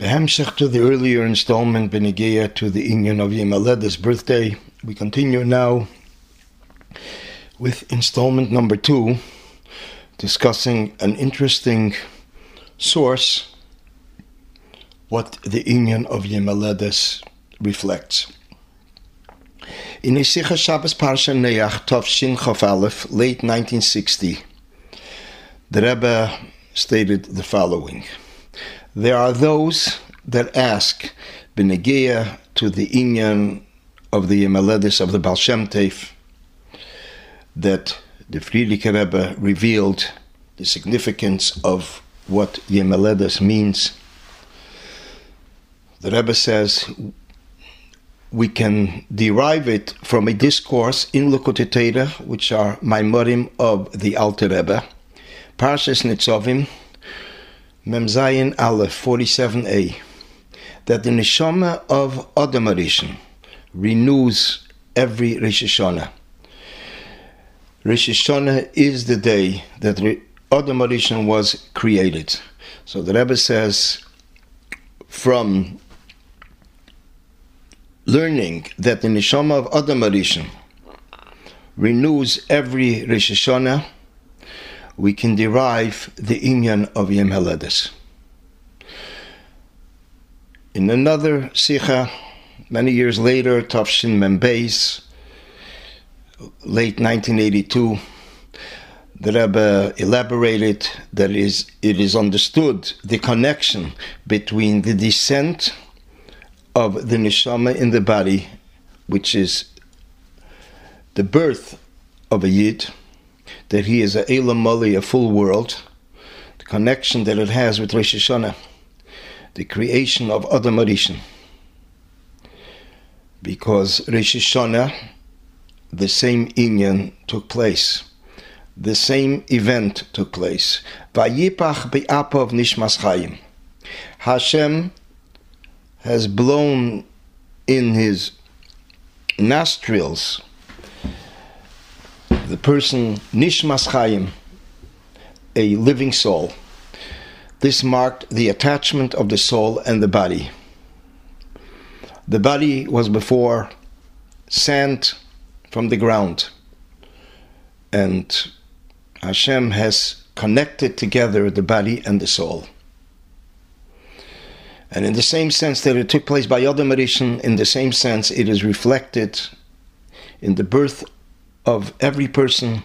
Behemshech to the earlier installment, Benegeya to the Inyan of Yemaleda's birthday. We continue now with installment number two, discussing an interesting source, what the Inyan of Yemaledas reflects. In Isicha Shabbos Parsha Noach Tov Shin Chof Aleph, late 1960, the Rebbe stated the following. There are those that ask Benegeya to the Inyan of the Yemaledis of the Baal that the Frierdiker Rebbe revealed the significance of what Yemaledis means. The Rebbe says we can derive it from a discourse in Likutei which are Maimorim of the Alter Rebbe, Parshas Nitzovim, Memzayin Aleph 47a, that the neshama of Adam Arishan renews every Rosh Hashanah. Hashanah is the day that Adam Arishan was created. So the Rebbe says, from learning that the neshama of Adam Arishan renews every Rosh Hashanah, we can derive the inyan of Yem Heledes. In another Sikha, many years later, Tafshin Membeis, late 1982, the Rebbe elaborated that is, it is understood the connection between the descent of the neshama in the body, which is the birth of a yid, that he is a Elam Mali, a full world, the connection that it has with Rosh Hashanah, the creation of Adam Arishan. Because Rosh Hashanah, the same inyan took place. The same event took place. Vayipach be'apov nishmas chayim. Hashem has blown in his nostrils the person Nishmas Chaim, a living soul. This marked the attachment of the soul and the body. The body was before sand from the ground, and Hashem has connected together the body and the soul. And in the same sense that it took place by Yodam Arishan, in the same sense it is reflected in the birth of every person.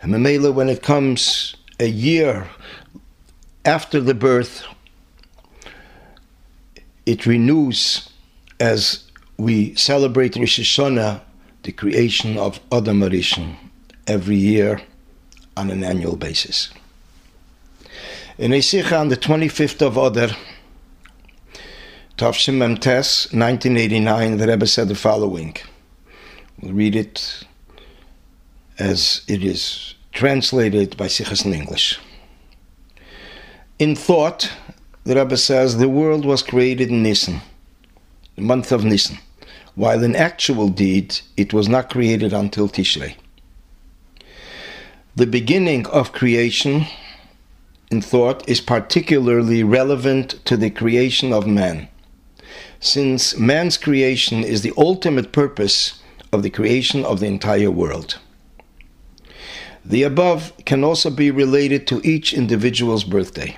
And Mamela, when it comes a year after the birth, it renews as we celebrate Rosh Hashanah, the creation of Adam Arishan, every year on an annual basis. In a on the 25th of Adar, Tavshim Memtes, 1989, the Rebbe said the following. Read it as it is translated by Sichos in English. In thought, the Rebbe says the world was created in Nisan, the month of Nisan, while in actual deed it was not created until Tishrei. The beginning of creation in thought is particularly relevant to the creation of man, since man's creation is the ultimate purpose of the creation of the entire world. The above can also be related to each individual's birthday.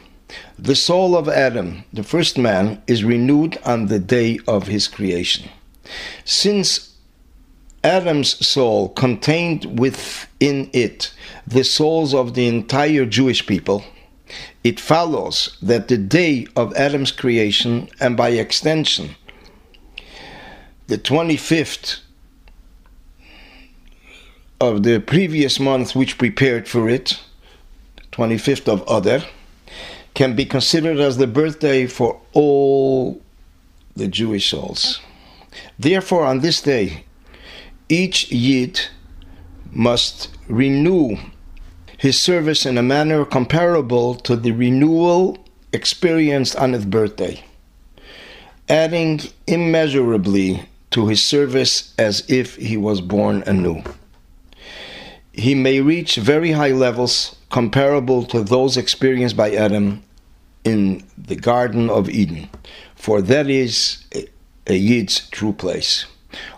The soul of Adam, the first man, is renewed on the day of his creation. Since Adam's soul contained within it the souls of the entire Jewish people, it follows that the day of Adam's creation, and by extension, the 25th of the previous month which prepared for it, 25th of Adar, can be considered as the birthday for all the Jewish souls. Therefore, on this day, each Yid must renew his service in a manner comparable to the renewal experienced on his birthday, adding immeasurably to his service as if he was born anew he may reach very high levels comparable to those experienced by Adam in the Garden of Eden, for that is a, Yid's true place.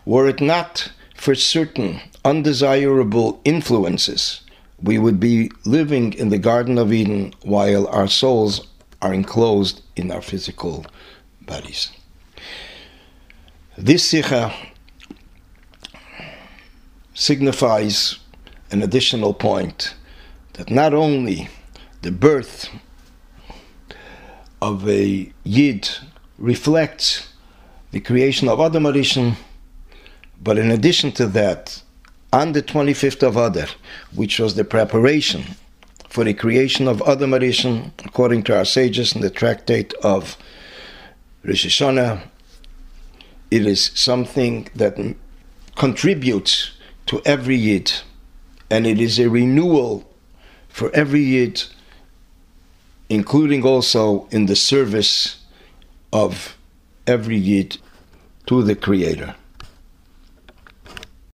Were it not for certain undesirable influences, we would be living in the Garden of Eden while our souls are enclosed in our physical bodies. This sikha signifies an additional point that not only the birth of a Yid reflects the creation of Adam Arishan, but in addition to that, on the 25th of Adar, which was the preparation for the creation of Adam Arishan, according to our sages in the tractate of Rosh Hashanah, it is something that contributes to every Yid, and it is a renewal for every Yid, including also in the service of every Yid to the Creator.